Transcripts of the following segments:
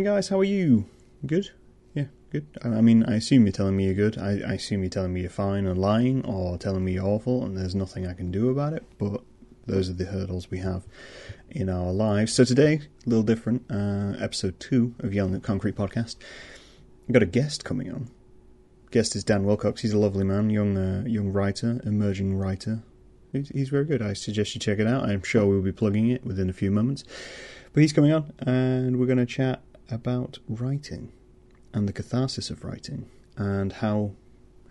Morning, guys. How are you? Good? Yeah, good. I mean, I assume you're telling me you're good. I, I assume you're telling me you're fine and lying, or telling me you're awful and there's nothing I can do about it. But those are the hurdles we have in our lives. So today, a little different. Uh, episode two of Young at Concrete podcast. I've got a guest coming on. Guest is Dan Willcocks. He's a lovely man, young uh, young writer, emerging writer. He's, he's very good. I suggest you check it out. I'm sure we'll be plugging it within a few moments. But he's coming on, and we're going to chat about writing and the catharsis of writing and how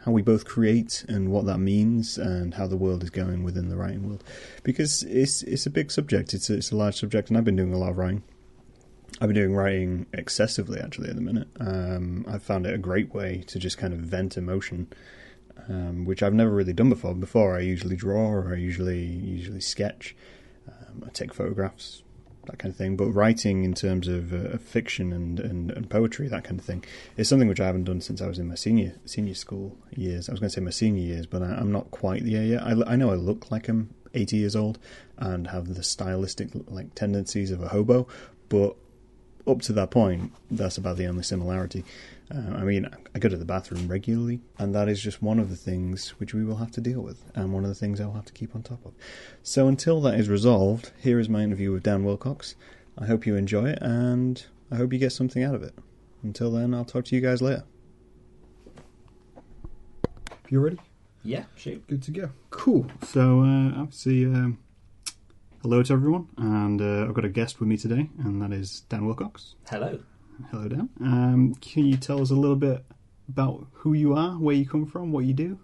how we both create and what that means and how the world is going within the writing world. Because it's it's a big subject. It's a, it's a large subject and I've been doing a lot of writing. I've been doing writing excessively actually at the minute. Um, I've found it a great way to just kind of vent emotion um, which I've never really done before. Before I usually draw or I usually usually sketch. Um, I take photographs that kind of thing. But writing in terms of uh, fiction and, and, and poetry, that kind of thing, is something which I haven't done since I was in my senior senior school years. I was going to say my senior years, but I, I'm not quite there yet. I, I know I look like I'm 80 years old and have the stylistic like tendencies of a hobo, but up to that point, that's about the only similarity. Uh, I mean, I go to the bathroom regularly, and that is just one of the things which we will have to deal with, and one of the things I'll have to keep on top of. So until that is resolved, here is my interview with Dan Willcocks. I hope you enjoy it, and I hope you get something out of it. Until then, I'll talk to you guys later. You ready? Yeah, shoot. Good to go. Cool. So, uh, obviously, um, hello to everyone, and uh, I've got a guest with me today, and that is Dan Willcocks. Hello. Hello, Dan. Um, can you tell us a little bit about who you are, where you come from, what you do?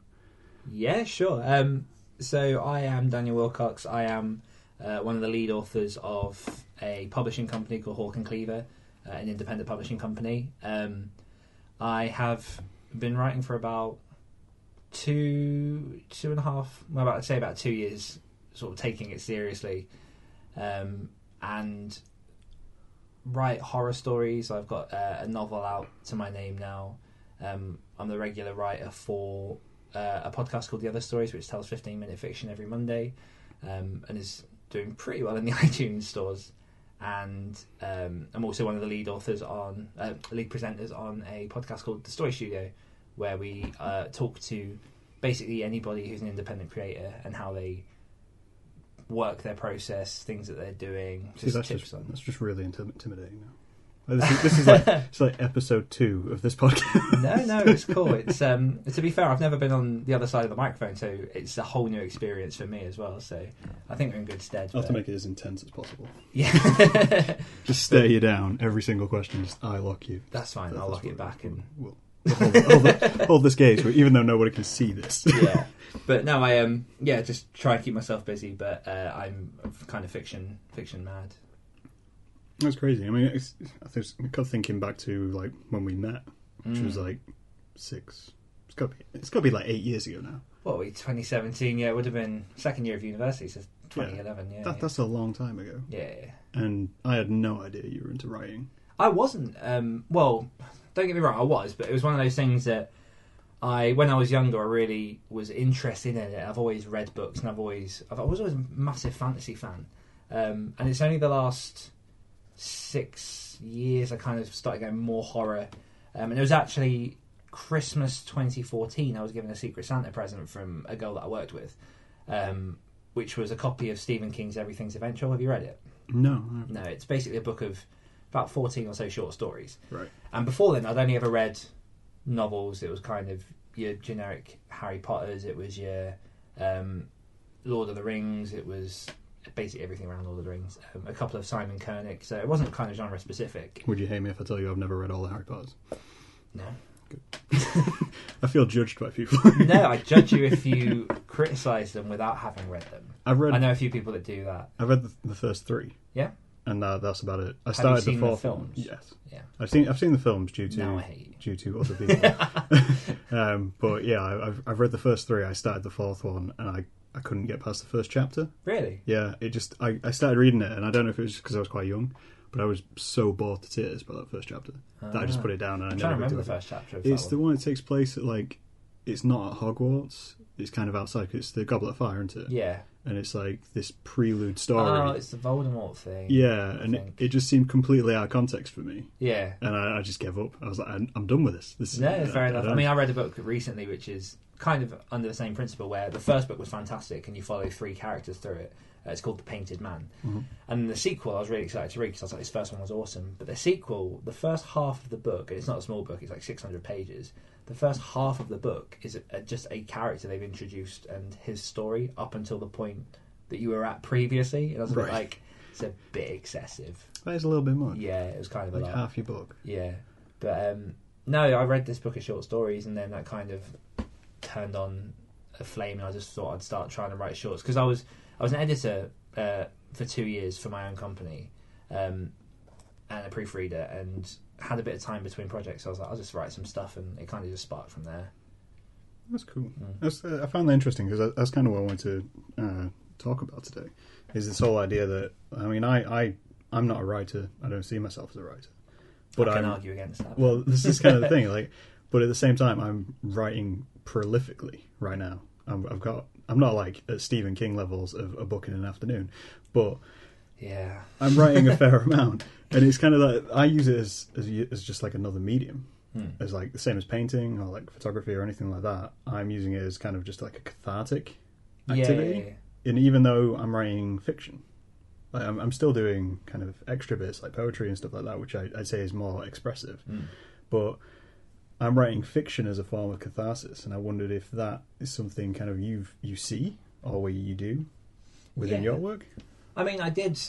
Yeah, sure. Um, so I am Daniel Willcocks. I am uh, one of the lead authors of a publishing company called Hawk and Cleaver, uh, an independent publishing company. Um, I have been writing for about two, two and a half, well, about, I'd say about two years, sort of taking it seriously, um, and write horror stories. I've got uh, a novel out to my name now. Um, I'm the regular writer for uh, a podcast called The Other Stories, which tells 15 minute fiction every Monday, um, and is doing pretty well in the iTunes stores. And um, I'm also one of the lead authors on, uh, lead presenters on a podcast called The Story Studio, where we uh, talk to basically anybody who's an independent creator and how they work their process, things that they're doing, See, just that's tips just on. that's just really intim- intimidating now. This is, this is like it's like episode two of this podcast. no, no, it's cool. It's um, to be fair, I've never been on the other side of the microphone, so it's a whole new experience for me as well. So I think we're in good stead. I'll have to make it as intense as possible. yeah, Just stare you down every single question. Just eye lock you. that's fine. I'll That's lock it back and we'll hold, hold, the- hold this gaze, even though nobody can see this. yeah. But no, I um, yeah, just try and keep myself busy. But uh, I'm kind of fiction, fiction mad. That's crazy. I mean, it's, I was kind of thinking back to like when we met, which was Mm. like six. It's got to be. It's got to be like eight years ago now. What we 2017? Yeah, it would have been second year of university, so 2011. Yeah, That, that's a long time ago, yeah. yeah. and I had no idea you were into writing. I wasn't. Um, well, don't get me wrong, I was, but it was one of those things that I, when I was younger, I really was interested in it. I've always read books, and I've always, I've, I was always a massive fantasy fan. Um, and it's only the last six years I kind of started going more horror. Um, and it was actually Christmas 2014. I was given a Secret Santa present from a girl that I worked with, um, which was a copy of Stephen King's Everything's Eventual. Have you read it? No, No, it's basically a book of about 14 or so short stories. right. And before then, I'd only ever read novels. It was kind of your generic Harry Potters. It was your um, Lord of the Rings. It was basically everything around Lord of the Rings. Um, a couple of Simon Koenig. So it wasn't kind of genre specific. Would you hate me if I tell you I've never read all the Harry Potters? No, I feel judged by a few people. no. I judge you if you criticise them without having read them. I've read. I know a few people that do that. I've read the, the first three. Yeah? And uh, that's about it. I you started seen the the fourth films? Yes, Yeah. I've seen. I've seen the films due to Now I hate you. due to other people. um, but yeah, I- I've I've read the first three. I started the fourth one, and I I couldn't get past the first chapter. Really? Yeah, it just I, I started reading it, and I don't know if it was because I was quite young, but I was so bored to tears by that first chapter that I just Ah. put it down and I I'm never trying to got remember the it. first chapter of It's that the one. one that takes place at like it's not at Hogwarts. It's kind of outside. 'cause It's the Goblet of Fire, isn't it? Yeah. And it's like this prelude story. Oh, it's the Voldemort thing. yeah, and it, it just seemed completely out of context for me, Yeah. and I, I just gave up. I was like, I'm, I'm done with this. This is No, it's fair I- I enough. I mean, I read a book recently which is kind of under the same principle where the first book was fantastic and you follow three characters through it. Uh, it's called The Painted Man. Mhm. And the sequel, I was really excited to read because I was like, this first one was awesome. But the sequel, the first half of the book, and it's not a small book, it's like 600 pages. The first half of the book is a, just a character they've introduced and his story up until the point that you were at previously. And I was a bit Right. like, it's a bit excessive. that is a little bit much. Yeah, it was kind of a like half your book. Yeah, but um, no, I read this book of short stories, and then that kind of turned on a flame, and I just thought I'd start trying to write shorts because I was I was an editor uh, for two years for my own company, um, and a proofreader, and had a bit of time between projects. So I was like, I'll just write some stuff, and it kind of just sparked from there. That's cool. Mm. That's, uh, I found that interesting because that's kind of what I wanted to uh, talk about today. Is this whole idea that I mean, I, I I'm not a writer. I don't see myself as a writer, but I can I'm argue against that. well. This is kind of the thing. Like, but at the same time, I'm writing prolifically right now. I'm, I've got. I'm not like at Stephen King levels of a book in an afternoon, but yeah, I'm writing a fair amount, and it's kind of like I use it as as, as just like another medium Hmm. as like the same as painting or like photography or anything like that. I'm using it as kind of just like a cathartic activity. yeah, yeah. And even though I'm writing fiction, like, I'm, I'm still doing kind of extra bits like poetry and stuff like that, which I, I'd say is more expressive. Mm. But I'm writing fiction as a form of catharsis, and I wondered if that is something kind of you you see or you do within Yeah. your work. I mean, I did.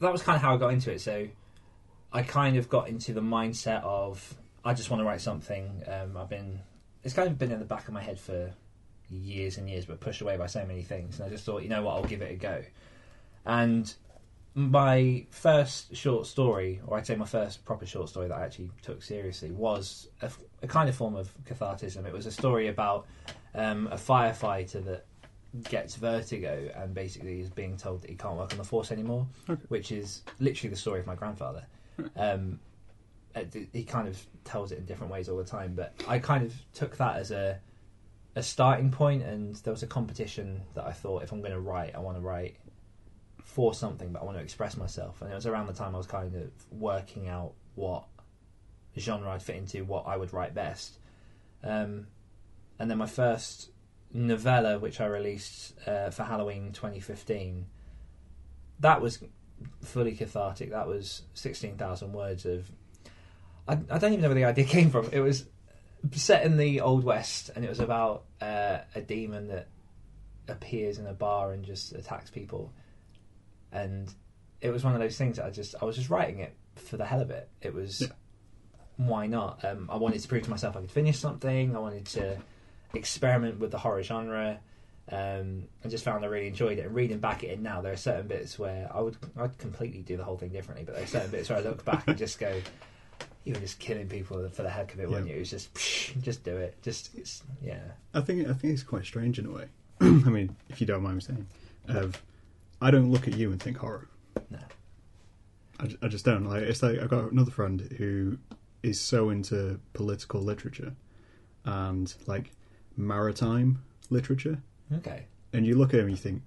That was kind of how I got into it. So I kind of got into the mindset of I just want to write something. Um, I've been. It's kind of been in the back of my head for years and years, but pushed away by so many things. And I just thought, you know what, I'll give it a go. And my first short story, or I'd say my first proper short story that I actually took seriously, was a, a kind of form of cathartism. It was a story about um, a firefighter that gets vertigo and basically is being told that he can't work on the force anymore, Okay. which is literally the story of my grandfather. Um, he kind of tells it in different ways all the time, but I kind of took that as a a starting point, and there was a competition that I thought if I'm going to write, I want to write for something, but I want to express myself, and it was around the time I was kind of working out what genre I'd fit into, what I would write best, um, and then my first novella, which I released uh, for Halloween 2015, that was fully cathartic. That was 16,000 words of. I, I don't even know where the idea came from. It was set in the Old West, and it was about uh, a demon that appears in a bar and just attacks people. And it was one of those things that I just I was just writing it for the hell of it. It was Yeah. why not? Um, I wanted to prove to myself I could finish something. I wanted to experiment with the horror genre. Um, I just found I really enjoyed it. And reading back at it now, there are certain bits where I would I'd completely do the whole thing differently, but there are certain bits where I look back and just go, "You were just killing people for the heck of it, weren't you?" It was just, psh, just do it. Just it's, yeah, I think I think it's quite strange in a way. I mean, if you don't mind me saying, of I don't look at you and think horror. no, I, I just don't. Like it's like I've got another friend who is so into political literature and like maritime literature, okay. and you look at him and you think,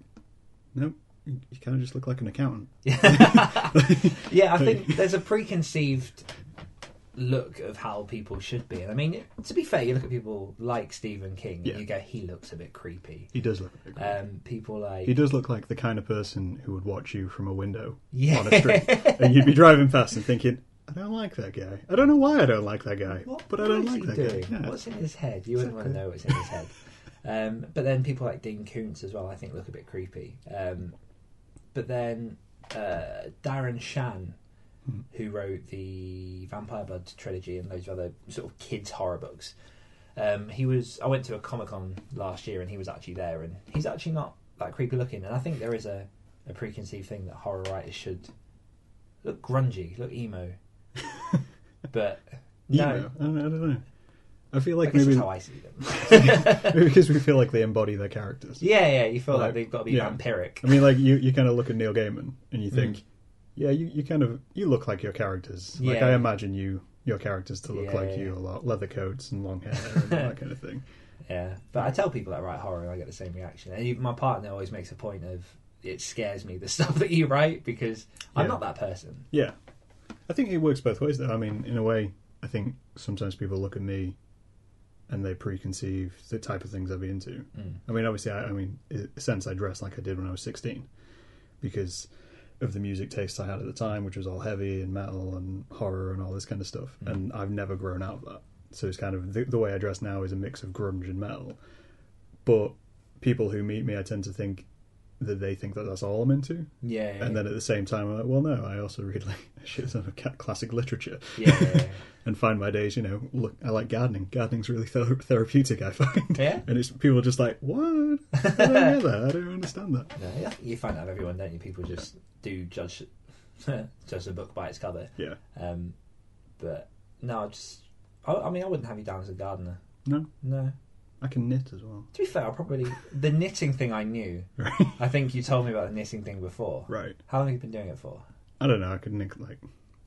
nope, you, you kind of just look like an accountant. yeah, I think there's a preconceived look of how people should be. And I mean, to be fair, you look at people like Stephen King Yeah. and you go, he looks a bit creepy. He does look. A bit creepy. Um, people like he does look like the kind of person who would watch you from a window yeah. on a street, and you'd be driving past and thinking, I don't like that guy. I don't know why I don't like that guy, What, but I don't like he that doing? guy. Yeah. What's in his head? You wouldn't want to know what's in his head. Um, but then people like Dean Koontz as well, I think, look a bit creepy. Um, but then uh, Darren Shan, Hmm. who wrote the Vampire Blood trilogy and loads of other sort of kids horror books, um, he was. I went to a Comic Con last year and he was actually there, and he's actually not that creepy looking. And I think there is a, a preconceived thing that horror writers should look grungy, look emo. but no, Emo? I, don't, I don't know. I feel like guess maybe how I see them. maybe because we feel like they embody their characters. yeah, yeah, you feel like, Like, they've got to be yeah. vampiric. I mean, like you, you kind of look at Neil Gaiman and you think, Mm. Yeah, you, you kind of you look like your characters. Like Yeah. I imagine you, your characters to look Yeah, like yeah. you a lot, leather coats and long hair and all that kind of thing. Yeah, but I tell people that I write horror, and I get the same reaction. And even my partner always makes a point of it scares me the stuff that you write because I'm not that person. Yeah, I think it works both ways. Though I mean, in a way, I think sometimes people look at me and they preconceive the type of things I'd be into. Mm. I mean, obviously, I, I mean, since I dress like I did when I was 16 because of the music tastes I had at the time, which was all heavy and metal and horror and all this kind of stuff. Mm. And I've never grown out of that. So it's kind of the, the way I dress now is a mix of grunge and metal. But people who meet me, I tend to think that they think that that's all I'm into. Yeah, yeah, And then at the same time, I'm like, well, no, I also read like shit ton of classic literature yeah, and find my days, you know, look, I like gardening. Gardening's really ther- therapeutic, I find. Yeah? And it's people are just like, what? I don't get that. I don't understand that. No, yeah, you find that everyone, don't you? People just do judge judge a book by its cover. Yeah. Um, but no, I just I, I mean, I wouldn't have you down as a gardener. No, No. I can knit as well. To be fair, I probably the knitting thing I knew. Right. I think you told me about the knitting thing before. Right. How long have you been doing it for? I don't know. I could knit like.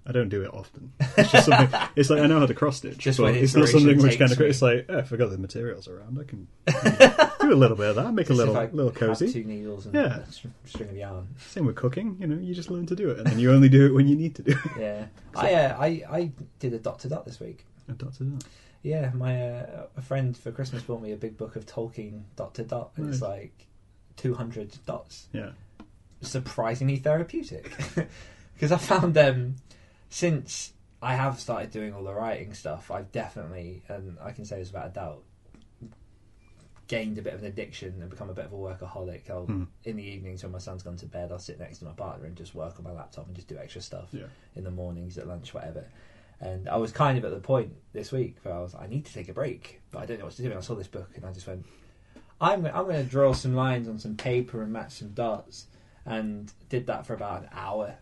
I don't do it often. It's just something. it's like I know how to cross stitch, Just but it's not something which kind of. me. It's like oh, I got the materials around, I can do a little bit of that. Make a little little cozy. two needles and Yeah. a string of yarn. Same with cooking. You know, you just learn to do it, and then you only do it when you need to do it. Yeah, I, uh, I I did a dot to dot this week. And dot to dot. Yeah, my uh, a friend for Christmas bought me a big book of Tolkien dot to dot, and it's like two hundred dots. Yeah. Surprisingly therapeutic, because I found um, since I have started doing all the writing stuff, I've definitely, and I can say this without a doubt, gained a bit of an addiction and become a bit of a workaholic. I'll, Hmm. In the evenings when my son's gone to bed, I'll sit next to my partner and just work on my laptop and just do extra stuff Yeah. in the mornings, at lunch, whatever. And I was kind of at the point this week where I was, I need to take a break, but I don't know what to do. And I saw this book and I just went, I'm, I'm going to draw some lines on some paper and match some dots. And did that for about an hour.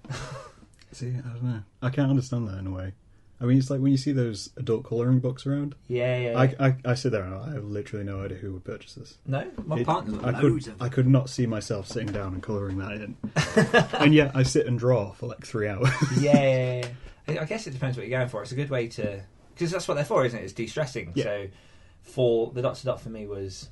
See, I don't know. I can't understand that in a way. I mean, it's like when you see those adult colouring books around. Yeah, yeah. yeah. I, I, I sit there and I have literally no idea who would purchase this. no, my It- partner's I could, I could not see myself sitting down and colouring that in. and yet I sit and draw for like three hours. yeah, yeah, yeah. I guess it depends what you're going for. It's a good way to because that's what they're for, isn't it? It's de-stressing. Yeah. So for the dot to dot for me was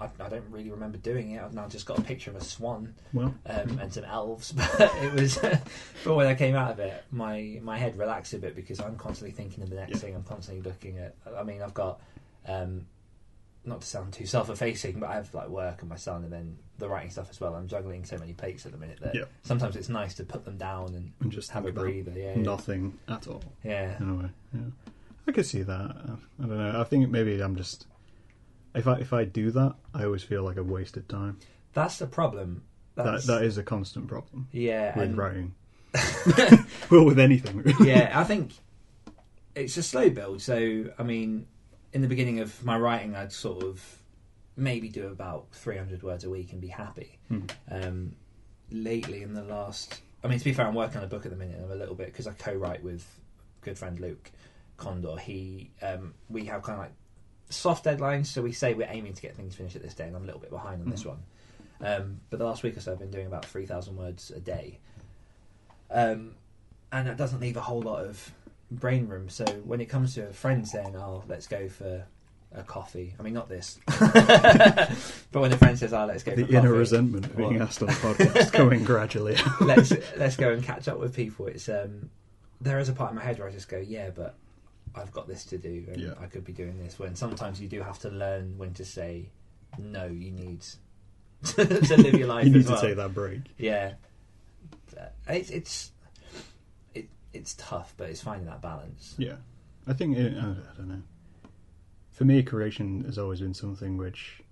I, I don't really remember doing it. I've now just got a picture of a swan well, um, and some elves, but it was. but when I came out of it, my my head relaxed a bit because I'm constantly thinking of the next Yeah. thing. I'm constantly looking at. I mean, I've got. Um, not to sound too self-effacing, but I have like work and my son, and then the writing stuff as well. I'm juggling so many plates at the minute that Yeah. sometimes it's nice to put them down and and just have a breather. Yeah, yeah. nothing at all Yeah. in a way. Yeah, I could see that. I don't know. I think maybe I'm just if I if I do that, I always feel like I've wasted time. That's the problem. That That's, that is a constant problem yeah, with and- writing. well, with anything. Really. yeah. I think it's a slow build. So, I mean, in the beginning of my writing, I'd sort of maybe do about 300 words a week and be happy. Hmm. Um, lately, in the last, I mean, to be fair, I'm working on a book at the minute. I'm a little bit because I co-write with good friend Luke Kondor. He, um, we have kind of like soft deadlines, so we say we're aiming to get things finished at this day, and I'm a little bit behind on this Mhm. one. Um, but the last week or so, I've been doing about 3,000 words a day. Um, and that doesn't leave a whole lot of brain room. So when it comes to friends saying, "Oh, let's go for a coffee," I mean, not this, but when a friend says, "Oh, let's go The inner coffee," resentment of being asked on the podcast going gradually. let's let's go and catch up with people. It's um, there is a part in my head where I just go, "Yeah, but I've got this to do, and Yeah. I could be doing this." When sometimes you do have to learn when to say, "No, you need." to live your life you need to take that break. Yeah, Uh, it's it's it, it's tough, but it's finding that balance. Yeah, I think it, I I don't know. For me, creation has always been something which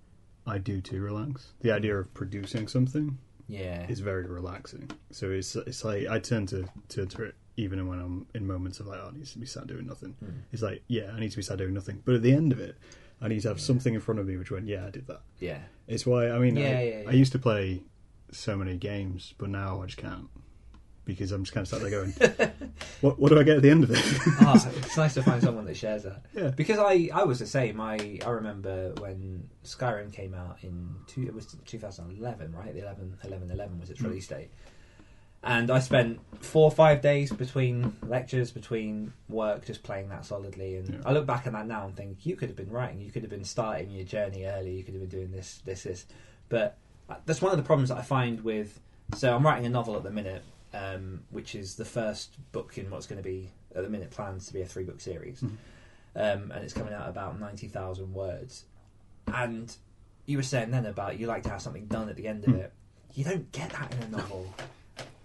I do to relax. The idea of producing something Yeah, is very relaxing. So it's it's like I turn to to, to it even when I'm in moments of like, oh, I need to be sat doing nothing. Mm. It's like, yeah, I need to be sat doing nothing. But at the end of it, I need to have something in front of me which went, yeah, I did that. yeah, It's why I mean, Yeah, I, yeah, yeah. I used to play so many games, but now I just can't because I'm just kind of sat there going, what what do I get at the end of it? oh, it's nice to find someone that shares that. yeah, Because I, I was the same. I, I remember when Skyrim came out in two, it was 2011, right? The 11, 11, 11 was its Mm. release date. and I spent four or five days between lectures, between work, just playing that solidly. And Yeah. I look back at that now and think, you could have been writing, you could have been starting your journey early, you could have been doing this, this, this. But uh, that's one of the problems that I find with. So I'm writing a novel at the minute, um, which is the first book in what's going to be at the minute plans to be a three book series, Mhm. um, and it's coming out about ninety thousand words. And you were saying then about you like to have something done at the end of Hmm. it. You don't get that in a novel.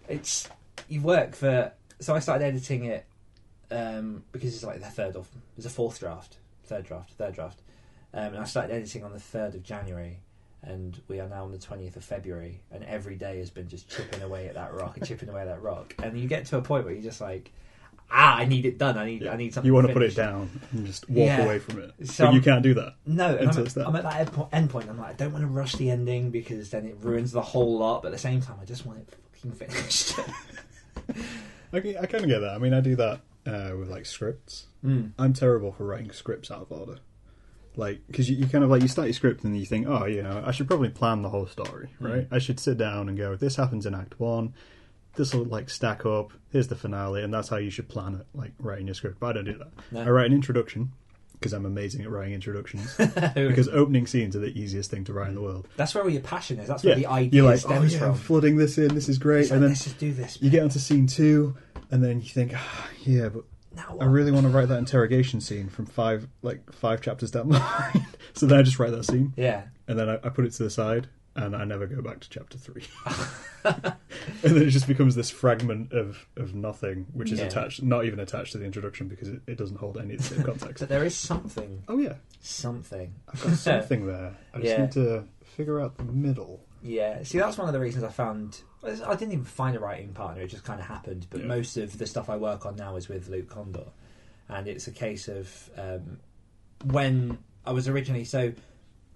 It's you work for. So I started editing it um, because it's like the third of it's a fourth draft, third draft, third draft, um, and I started editing on the third of January, and we are now on the twentieth of February, and every day has been just chipping away at that rock and chipping away at that rock, and you get to a point where you're just like, ah, I need it done. I need, Yeah. I need something. You want to put it down and just walk Yeah. away from it. So but you can't do that. No, and I'm, at, done. I'm at that end point. I'm like, I don't want to rush the ending because then it ruins the whole lot. But at the same time, I just want it fucking finished. I, I kind of get that. I mean, I do that uh, with like scripts. mm. I'm terrible for writing scripts out of order. Like, because you, you kind of like you start your script and you think, oh, you know, I should probably plan the whole story, Mm. right? I should sit down and go, this happens in Act One. This will like stack up. Here's the finale, and that's how you should plan it, like writing your script. But I don't do that. No. I write an introduction because I'm amazing at writing introductions. because opening scenes are the easiest thing to write in the world. That's where all your passion is. That's where Yeah, the idea you're like, oh yeah, from. I'm flooding this in. This is great, It's like, and then let's just do this. you get onto scene two, and then you think, ah, yeah, but I what? really want to write that interrogation scene from five like five chapters down the line. so then I just write that scene, Yeah. and then I, I put it to the side, and I never go back to chapter three. and then it just becomes this fragment of, of nothing, which is Yeah. attached, not even attached to the introduction because it, it doesn't hold any of the same context. But there is something. oh yeah, Something. I've got something there. I just Yeah. need to figure out the middle. Yeah. See, that's one of the reasons I found. I didn't even find a writing partner. It just kind of happened. But Yeah. most of the stuff I work on now is with Luke Kondor, and it's a case of um, when I was originally so.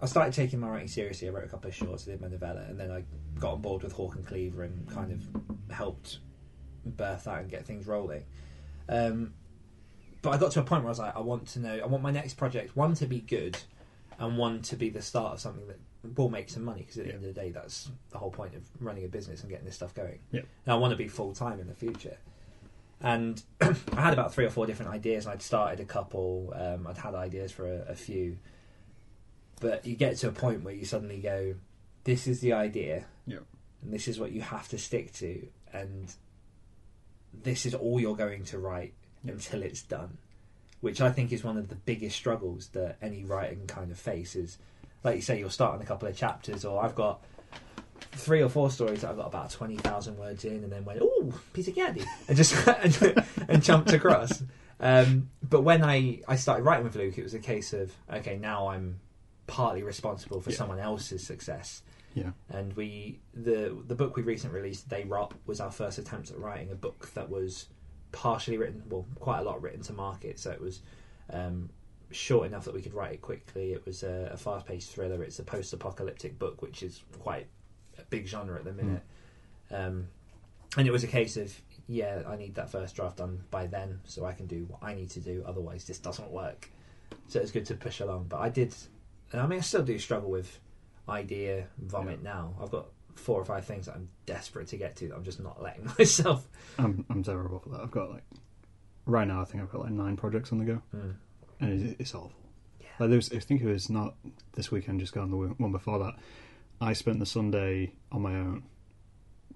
I started taking my writing seriously. I wrote a couple of shorts, I did my novella, and then I got on board with Hawk and Cleaver and kind of helped birth that and get things rolling. Um, but I got to a point where I was like, I want to know, I want my next project one to be good, and one to be the start of something that will make some money. Because at the Yeah. end of the day, that's the whole point of running a business and getting this stuff going. Yeah. And I want to be full time in the future. And I had about three or four different ideas. and I'd started a couple. Um, I'd had ideas for a, a few. But you get to a point where you suddenly go, "This is the idea, Yeah. and this is what you have to stick to, and this is all you're going to write Yeah. until it's done." Which I think is one of the biggest struggles that any writing kind of faces. Like you say, you'll start on a couple of chapters, or I've got three or four stories that I've got about twenty thousand words in, and then went, "Oh, piece of candy," and just and, and jumped across. Um, but when I I started writing with Luke, it was a case of okay, now I'm partly responsible for Yeah. someone else's success. Yeah. And we the the book we recently released, They Rot, was our first attempt at writing a book that was partially written, well, quite a lot written to market. So it was um, short enough that we could write it quickly. It was a, a fast paced thriller. It's a post apocalyptic book, which is quite a big genre at the minute. Um, and it was a case of yeah, I need that first draft done by then, so I can do what I need to do. Otherwise, this doesn't work. So it's good to push along. But I did, and I mean, I still do struggle with idea vomit now. I've got four or five things that I'm desperate to get to that I'm just not letting myself. I'm I'm terrible for that. I've got like right now. I think I've got like nine projects on the go, Mm. And it, it's awful. Yeah. Like there was, I think it was not this weekend, just gone the one before that. I spent the Sunday on my own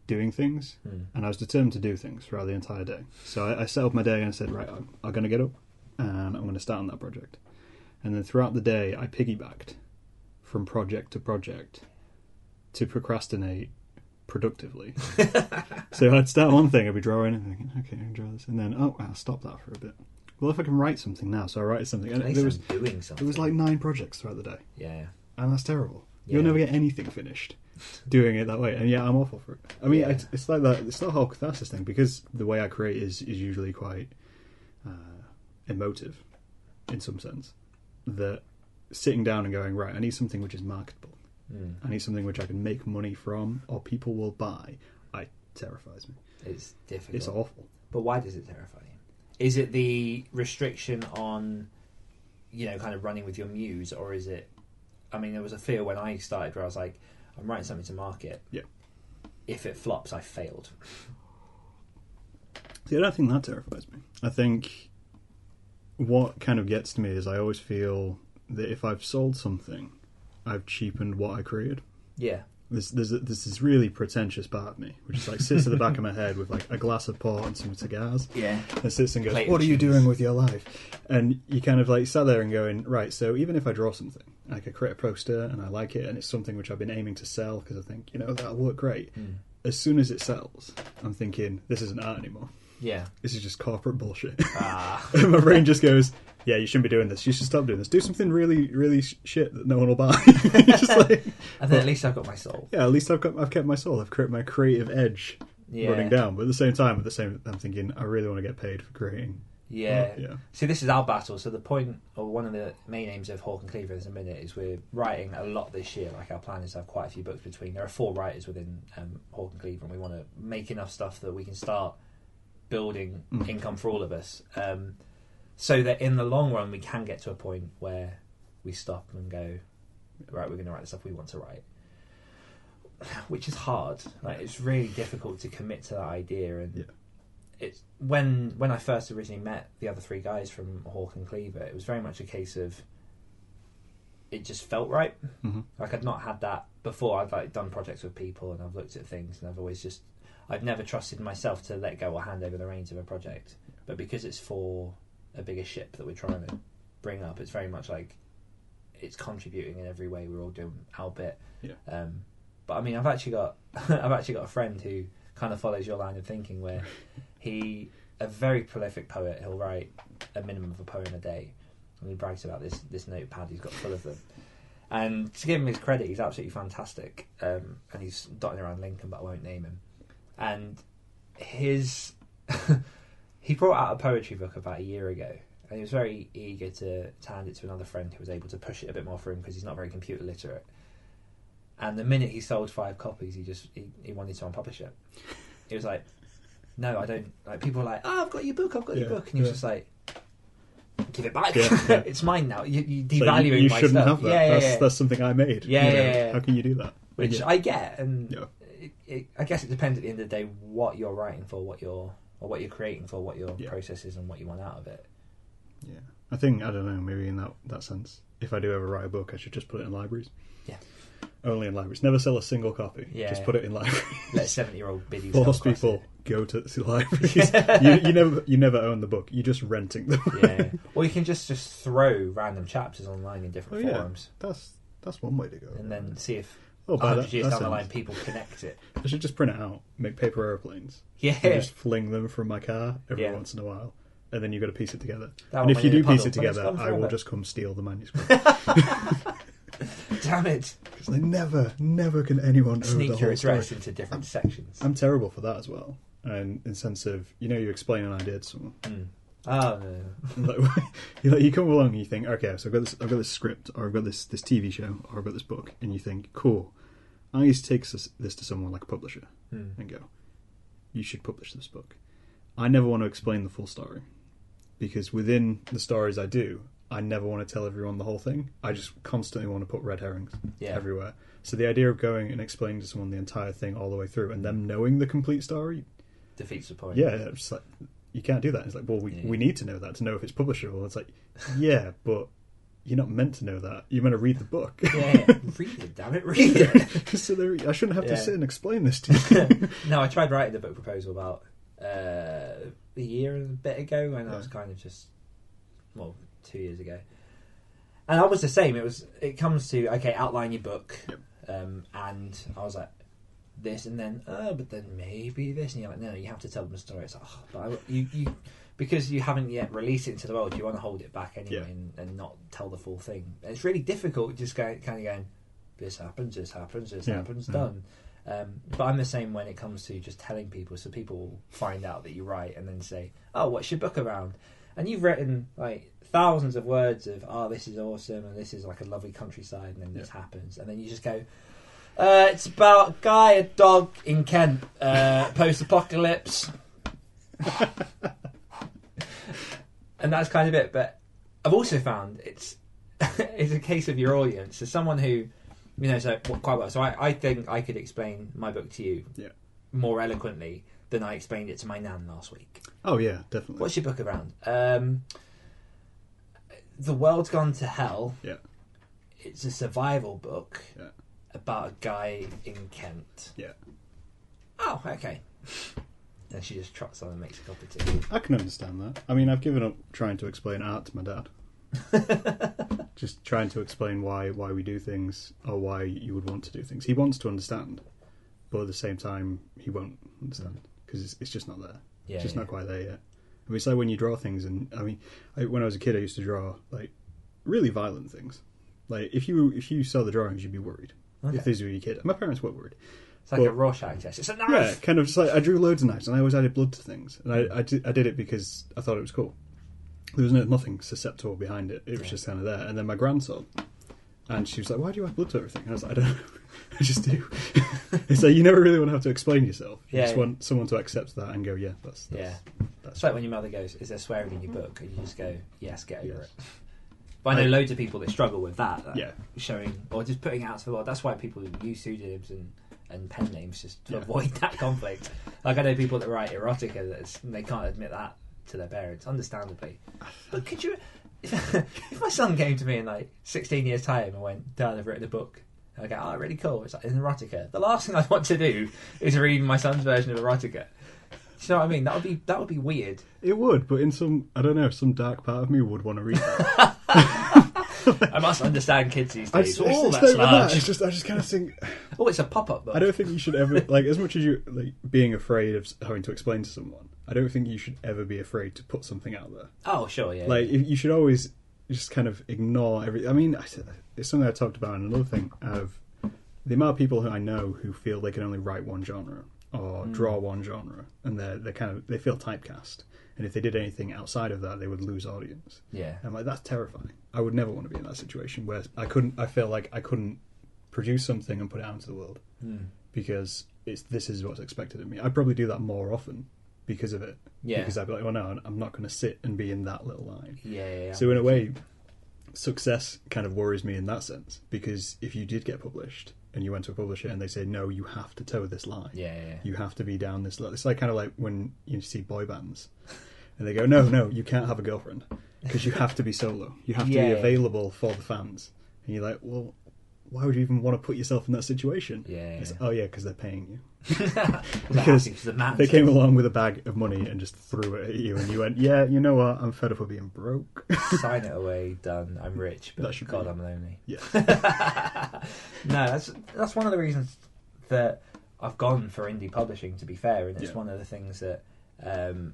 doing things, Mm. and I was determined to do things throughout the entire day. So I, I set up my day and I said, right, I'm, I'm going to get up and I'm going to start on that project. And then throughout the day, I piggybacked from project to project to procrastinate productively. so I'd start one thing, I'd be drawing and thinking, okay, I can draw this, and then oh, I'll stop that for a bit. Well, if I can write something now, so I write something, and there was doing something. there was like nine projects throughout the day, yeah, and that's terrible. You'll never get anything finished doing it that way, and yeah, I'm awful for it. I mean, Yeah. it's, it's like that. It's not a whole catharsis thing because the way I create is is usually quite uh, emotive, in some sense. That sitting down and going right, I need something which is marketable. mm. I need something which I can make money from, or people will buy. I terrifies me. it's difficult. It's awful. But why does it terrify you? Is it the restriction on, you know, kind of running with your muse, or is it? I mean, there was a fear when I started where I was like, I'm writing something to market. Yeah. If it flops, I failed. See, I don't think that terrifies me. I think what kind of gets to me is I always feel that if I've sold something, I've cheapened what I created. Yeah. There's, there's, a, there's this really pretentious part of me, which is like sits at the back of my head with like a glass of port and some cigars, Yeah. and sits and goes, Plate "What are you cheese." doing with your life?" And you kind of like sat there and going, "Right, so even if I draw something, I could create a poster and I like it, and it's something which I've been aiming to sell because I think you know that'll work great. Mm. As soon as it sells, I'm thinking this isn't art anymore. Yeah. This is just corporate bullshit." Ah. And my brain just goes, "Yeah, you shouldn't be doing this. You should stop doing this. Do something really, really sh- shit that no one will buy." just like, and then at least I've got my soul. yeah, at least I've got, I've kept my soul. I've kept my creative edge Yeah. running down. But at the same time, at the same, I'm thinking, I really want to get paid for creating. Yeah. yeah, See, this is our battle. So the point, or one of the main aims of Hawk and Cleaver in a minute, is we're writing a lot this year. Like our plan is to have quite a few books between. There are four writers within um, Hawk and Cleaver, and we want to make enough stuff that we can start building Mm. income for all of us. Um, so that in the long run, we can get to a point where we stop and go, right, we're going to write the stuff we want to write. Which is hard. Like it's really difficult to commit to that idea, and Yeah. it's when when I first originally met the other three guys from Hawk and Cleaver, it was very much a case of it just felt right. hmm Like I'd not had that before. I'd like done projects with people and I've looked at things and I've always just I've never trusted myself to let go or hand over the reins of a project. But because it's for a bigger ship that we're trying to bring up, it's very much like it's contributing in every way. We're all doing our bit. Yeah. Um, but I mean, I've actually got I've actually got a friend who kind of follows your line of thinking, where he a very prolific poet. He'll write a minimum of a poem a day, and he brags about this this notepad he's got full of them. And to give him his credit, he's absolutely fantastic. Um, and he's dotting around Lincoln, but I won't name him. And his he brought out a poetry book about a year ago, and he was very eager to, to hand it to another friend who was able to push it a bit more for him because he's not very computer literate. And the minute he sold five copies, he just he, he wanted to unpublish it. He was like, "No, I don't." Like people were like, "Oh, I've got your book. I've got your Yeah, book," and he was yeah. just like, "Give it back. Yeah, yeah. it's mine now. You, you So devaluing you, you my shouldn't stuff. have that. Yeah, yeah, that's, yeah. that's something I made. Yeah, you know? yeah, yeah. How can you do that? Which Yeah. I get, and Yeah. it, it, I guess it depends at the end of the day what you're writing for, what you're or what you're creating for, what your Yeah. process is, and what you want out of it. Yeah, I think I don't know. Maybe in that that sense, if I do ever write a book, I should just put it in libraries. Yeah. Only in libraries. Never sell a single copy. Yeah. Just put it in libraries. Let seventy-year-old biddies Force people go to the libraries. you, you never you never own the book. You're just renting them. Yeah, or you can just just throw random chapters online in different Oh, yeah. forums, That's that's one way to go. and then see if oh, by hundred years down the line people connect it. I should just print it out, make paper airplanes, Yeah, and just fling them from my car every Yeah. once in a while, and then you've got to piece it together. That and if you do piece it together, I will just come steal the manuscript damn it! because they never, never can anyone Sneak your whole story. address into different sections. I'm terrible for that as well. And in sense of, you know, you explain an idea to someone. Mm. Oh no. like, you, you come along and you think, okay, so I've got this, I've got this script, or I've got this this TV show, or I've got this book, and you think, cool, I used to take this, this to someone like a publisher Mm. and go, you should publish this book. I never want to explain the full story because within the stories I do, I never want to tell everyone the whole thing. I just constantly want to put red herrings Yeah. everywhere. So the idea of going and explaining to someone the entire thing all the way through and them knowing the complete story, Defeats the point. yeah, it's like you can't do that. It's like, well, we, Yeah. we need to know that to know if it's publishable. It's like, yeah, but you're not meant to know that. You're meant to read the book. Yeah, read it, damn it, read it. so there, I shouldn't have Yeah. to sit and explain this to you. no, I tried writing the book proposal about uh, a year and a bit ago, and I Yeah. was kind of just well, two years ago. And I was the same. It was. It comes to okay, outline your book, Yep. um, and I was like this, and then oh, but then maybe this, and you're like, no, you have to tell them a story. It's like, oh, but I, you you because you haven't yet released it into the world, you want to hold it back anyway Yeah. and, and not tell the full thing. And it's really difficult just going, kind of going, this happens, this happens, this Yeah, happens, yeah. done. Um, but I'm the same when it comes to just telling people. So people find out that you write and then say, "Oh, what's your book around?" And you've written like thousands of words of, "Oh, this is awesome," and this is like a lovely countryside, and then this happens, and then you just go, uh, "It's about a guy, a dog in Kent, uh, post-apocalypse," and that's kind of it. But I've also found it's it's a case of your audience. So someone who you know, so quite well. So I, I think I could explain my book to you Yeah. more eloquently than I explained it to my nan last week. Oh yeah, definitely. What's your book around? Um, the World's Gone to Hell. Yeah. It's a survival book Yeah. About a guy in Kent. Yeah. Oh, okay. Then she just trots on and makes a cup of tea. I can understand that. I mean, I've given up trying to explain art to my dad. Just trying to explain why why we do things or why you would want to do things. He wants to understand, but at the same time, he won't understand mm. because it's, it's just not there. Yeah, it's just yeah. not quite there yet. I mean, it's like when you draw things, and I mean, I, when I was a kid, I used to draw like really violent things. Like if you if you saw the drawings, you'd be worried. Okay. If these were your kid, my parents were worried. It's like Well- a Rorschach test. It's a knife. Yeah, kind of just like I drew loads of knives, and I always added blood to things, and I I did, I did it because I thought it was cool. There was no, nothing susceptible behind it; it was Yeah. just kind of there. And then my grandson, and she was like, "Why do you add blood to everything?" And I was like, "I don't know, I just do." it's like you never really want to have to explain yourself. You Yeah, just yeah. want someone to accept that and go, "Yeah, that's, that's Yeah. that's It's like when your mother goes, "Is there swearing in your book?" and you just go, "Yes, get over Yes. it." But I know I- loads of people that struggle with that. like Yeah. showing or just putting out to the world. That's why people use pseudonyms and, and pen names just to Yeah. avoid that conflict. Like I know people that write erotica that's they can't admit that to their parents, understandably. But could you, if, if my son came to me in like 16 years' time and went, "Dad, I've written a book," I go, "Oh, really cool." It's like an erotica. The last thing I want to do is read my son's version of erotica. Do you know what I mean? That would be that would be weird. It would, but in some I don't know, some dark part of me would want to read that. I must understand kids these days. just, oh, it's that's even that. large. It's just I just kind of think Oh, it's a pop-up book. I don't think you should ever like as much as you like being afraid of having to explain to someone. I don't think you should ever be afraid to put something out there. Oh, sure, yeah. Like if, you should always just kind of ignore every. I mean, it's something I talked about. And another thing of the amount of people who I know who feel they can only write one genre or Mm. draw one genre, and they're they kind of they feel typecast. And if they did anything outside of that, they would lose audience. yeah. I'm like, that's terrifying. I would never want to be in that situation where I couldn't. I feel like I couldn't produce something and put it out into the world Mm. because it's this is what's expected of me. I'd probably do that more often because of it. Yeah. Because I'd be like, well, no, I'm not going to sit and be in that little line. Yeah, yeah, yeah. So in a way, success kind of worries me in that sense because if you did get published and you went to a publisher hmm. and they say, no, you have to toe this line. yeah, yeah, yeah. You have to be down this. line It's like kind of like when you see boy bands, and they go, "No, no, you can't have a girlfriend because you have to be solo. You have to Yeah. be available for the fans." And you're like, "Well, why would you even want to put yourself in that situation?" Yeah, yeah, It's, yeah. oh yeah, because they're paying you. because the They came along with a bag of money and just threw it at you, and you went, "Yeah, you know what? I'm fed up of being broke." sign it away, done. I'm rich, but That should God, be- I'm lonely. yeah, no, that's that's one of the reasons that I've gone for indie publishing. To be fair, and it's Yeah. one of the things that um,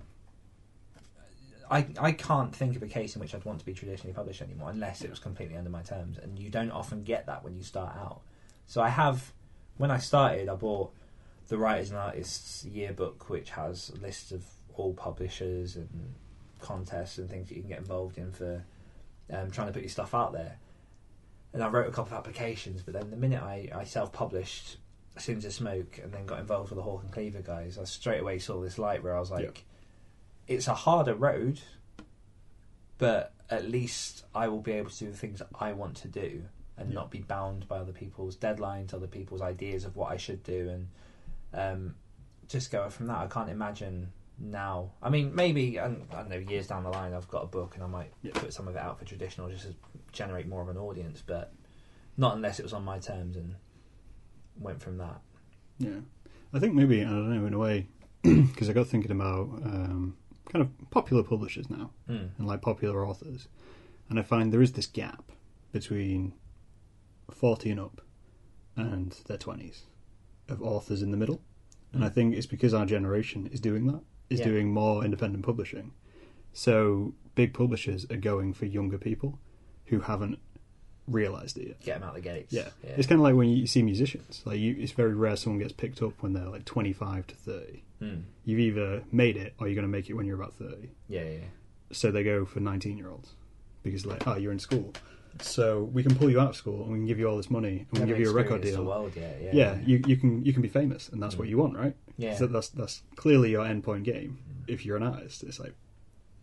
I I can't think of a case in which I'd want to be traditionally published anymore, unless it was completely under my terms. And you don't often get that when you start out. So I have, when I started, I bought the Writers and Artists Yearbook, which has lists of all publishers and contests and things that you can get involved in for um, trying to put your stuff out there and I wrote a couple of applications, but then the minute I, I self published as Sins of Smoke and then got involved with the Hawk and Cleaver guys, I straight away saw this light where I was like, it's a harder road, but at least I will be able to do the things I want to do and Yeah. not be bound by other people's deadlines, other people's ideas of what I should do, and um, just go from that. I can't imagine now. I mean, maybe I don't I don't know. Years down the line, I've got a book and I might Yeah. put some of it out for traditional just to generate more of an audience, but not unless it was on my terms and went from that. yeah. I think maybe I don't know in a way because I got thinking about um, kind of popular publishers now. Mm. and like popular authors. And I find there is this gap between 40 and up and their 20s of authors in the middle. And I think it's because our generation is doing that, is Yeah. doing more independent publishing. So big publishers are going for younger people who haven't realised it yet. Get them out the gates. Yeah. yeah. It's kind of like when you see musicians. Like you, it's very rare someone gets picked up when they're like 25 to 30. Mm. You've either made it or you're going to make it when you're about 30 yeah, yeah, so they go for 19 year olds because like oh you're in school. So we can pull you out of school and we can give you all this money and we can give you a record deal. world, yeah, yeah, yeah, you, you can you can be famous and that's what Mm. you want right? Yeah. so that's that's clearly your end point game. If you're an artist it's like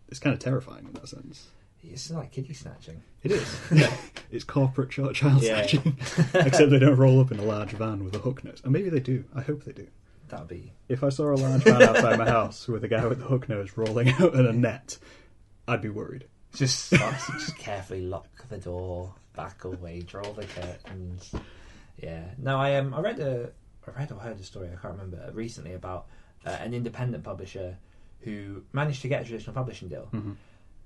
it's kind of terrifying in that sense. It's like kiddie snatching. it is. Yeah it's corporate child child Yeah. snatching. Except they don't roll up in a large van with a hook nose. And maybe they do. I hope they do that would be If I saw a large man outside my house with a guy with a hook nose rolling out in a net, I'd be worried. just just carefully lock the door, back away, draw the curtains. Yeah. No, I um I read a I read or heard a story I can't remember recently about uh, an independent publisher who managed to get a traditional publishing deal. Mm-hmm.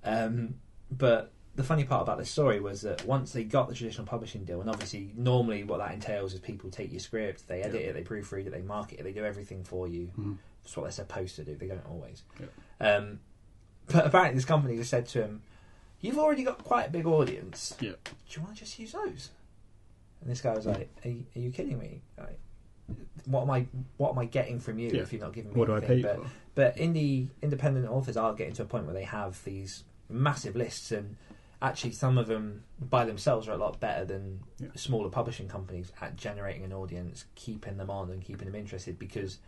Um, but the funny part about this story was that once they got the traditional publishing deal, and obviously normally what that entails is people take your script, they edit Yeah. it, they proofread it, they market it, they do everything for you. Mhm. That's what they're supposed to do. They don't always. Yeah. Um, but apparently, this company just said to him, "You've already got quite a big audience. Yeah. Do you want to just use those?" And this guy was like, "Are you, are you kidding me? Like, what am I? What am I getting from you if you're not giving me What do I pay But for? but indie independent authors are getting to a point where they have these massive lists, and actually some of them by themselves are a lot better than Yeah. smaller publishing companies at generating an audience, keeping them on, and keeping them interested because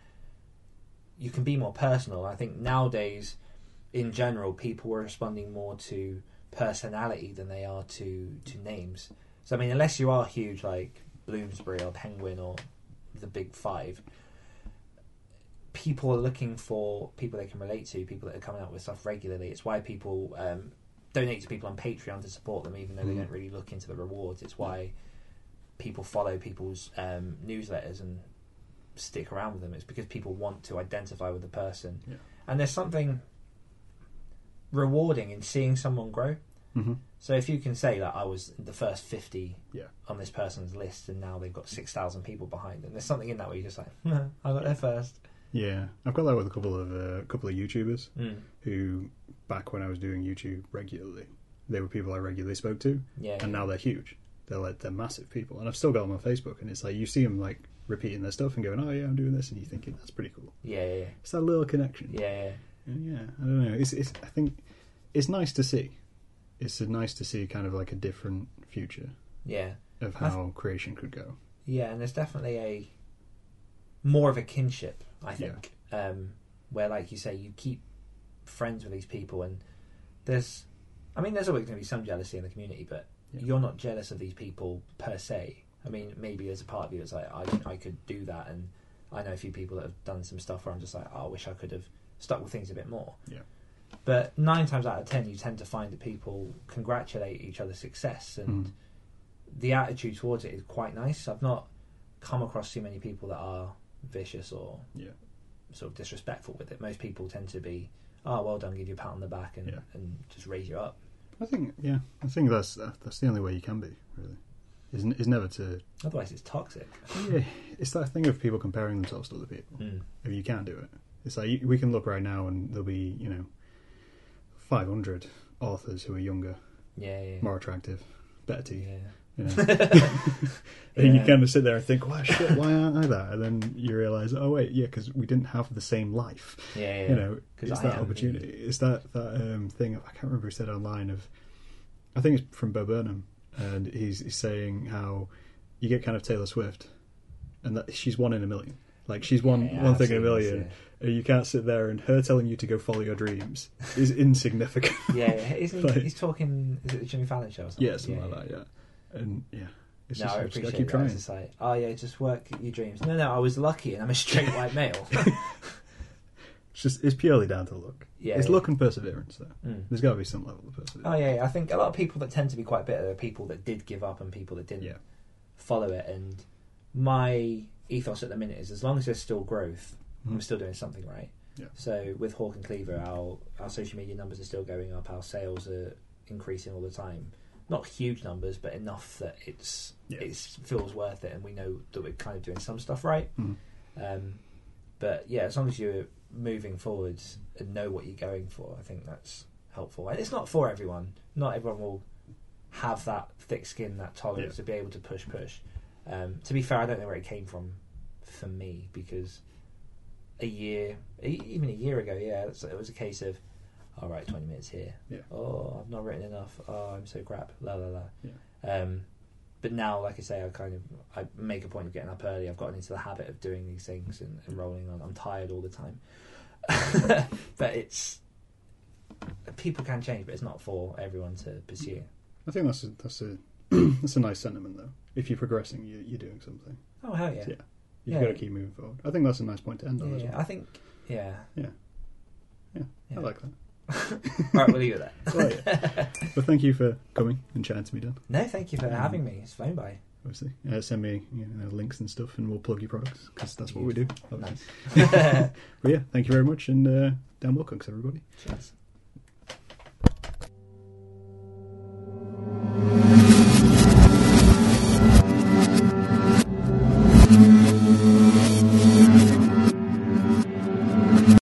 you can be more personal. I think nowadays, in general, people are responding more to personality than they are to to names. So I mean, unless you are huge like Bloomsbury or Penguin or the Big Five, people are looking for people they can relate to, people that are coming out with stuff regularly. It's why people um, donate to people on Patreon to support them, even though they Mm. don't really look into the rewards. It's why people follow people's um, newsletters and stick around with them. It's because people want to identify with the person, Yeah. and there's something rewarding in seeing someone grow. Mm-hmm. So if you can say that I was the first fifty Yeah. on this person's list, and now they've got six thousand people behind them, there's something in that where you're just like, I got there first. Yeah, I've got that with a couple of uh, couple of YouTubers Mm. who, back when I was doing YouTube regularly, they were people I regularly spoke to, Yeah, and now they're huge. They're like they're massive people, and I've still got them on Facebook, and it's like you see them like repeating their stuff and going, "Oh yeah, I'm doing this," and you're thinking that's pretty cool. yeah, yeah, It's that little connection. yeah, yeah. And yeah, I don't know. It's, it's I think it's nice to see. It's nice to see kind of like a different future yeah. of how creation could go. Yeah, and there's definitely a more of a kinship, I think, um, where, like you say, you keep friends with these people, and there's, I mean, there's always going to be some jealousy in the community, but Yeah. you're not jealous of these people per se. I mean, maybe as a part of you, it's like I, I could do that, and I know a few people that have done some stuff where I'm just like, oh, I wish I could have stuck with things a bit more. Yeah. But nine times out of ten, you tend to find that people congratulate each other's success, and Mm. the attitude towards it is quite nice. I've not come across too many people that are vicious or Yeah. sort of disrespectful with it. Most people tend to be, oh, well done, give you a pat on the back and, Yeah. and just raise you up. I think yeah, I think that's that's the only way you can be really. Is is never to Otherwise, it's toxic. yeah. It's that thing of people comparing themselves to other people. Mm. If you can't do it, it's like we can look right now and there'll be you know, five hundred authors who are younger, Yeah, yeah, more attractive, better teeth. yeah. You know, and you kind of sit there and think, "Wow, shit, why aren't I that?" And then you realise, "Oh wait, yeah, because we didn't have the same life." yeah, yeah. You know, it's I that am opportunity. It's that that um, thing. I can't remember who said online of. I think it's from Bo Burnham, and he's, he's saying how you get kind of Taylor Swift, and that she's one in a million. Like she's one Yeah, one thing in a this, million. You can't sit there and her telling you to go follow your dreams is insignificant. Yeah, yeah. Isn't Like- he's talking? Is it the Jimmy Fallon show? Or something? yeah, something like that. Yeah, and yeah, it's no, just I I appreciate gotta keep that. trying. It's just like, oh yeah, just work your dreams. No, no, I was lucky and I'm a straight white male. It's just it's purely down to luck. yeah, it's yeah. luck and perseverance. Though Mm. there's got to be some level of perseverance. Oh yeah, I think a lot of people that tend to be quite bitter are people that did give up and people that didn't Yeah. follow it. And my ethos at the minute is as long as there's still growth, I'm Mhm. still doing something right. Yeah. So with Hawk and Cleaver, our our social media numbers are still going up. Our sales are increasing all the time. Not huge numbers, but enough that it's Yeah. it feels worth it, and we know that we're kind of doing some stuff right. Mhm. Um, but yeah, as long as you're moving forwards and know what you're going for, I think that's helpful. And it's not for everyone. Not everyone will have that thick skin, that tolerance Yeah. to be able to push, push. Um, to be fair, I don't know where it came from for me because a year, even a year ago, yeah, it was a case of, all right, twenty minutes here. Yeah. Oh, I've not written enough. Oh, I'm so crap. La la la. Yeah. Um, but now, like I say, I kind of I make a point of getting up early. I've gotten into the habit of doing these things and, and rolling on. I'm tired all the time, but it's people can change, but it's not for everyone to pursue. I think that's a, that's a that's a nice sentiment though. If you're progressing, you, you're doing something. Oh hell yeah! Yeah. You've Yeah. got to keep moving forward. I think that's a nice point to end on Yeah, well. I think. Yeah. Yeah. Yeah, Yeah. I like that. Right, we'll leave it there. Well, thank you for coming and chatting to me, Dan. No, thank you for Um, having me. It's phone by. Obviously, uh, send me you know, links and stuff, and we'll plug your products because that's what we do. Nice. But yeah, thank you very much, and uh, Dan Willcocks, everybody. Cheers.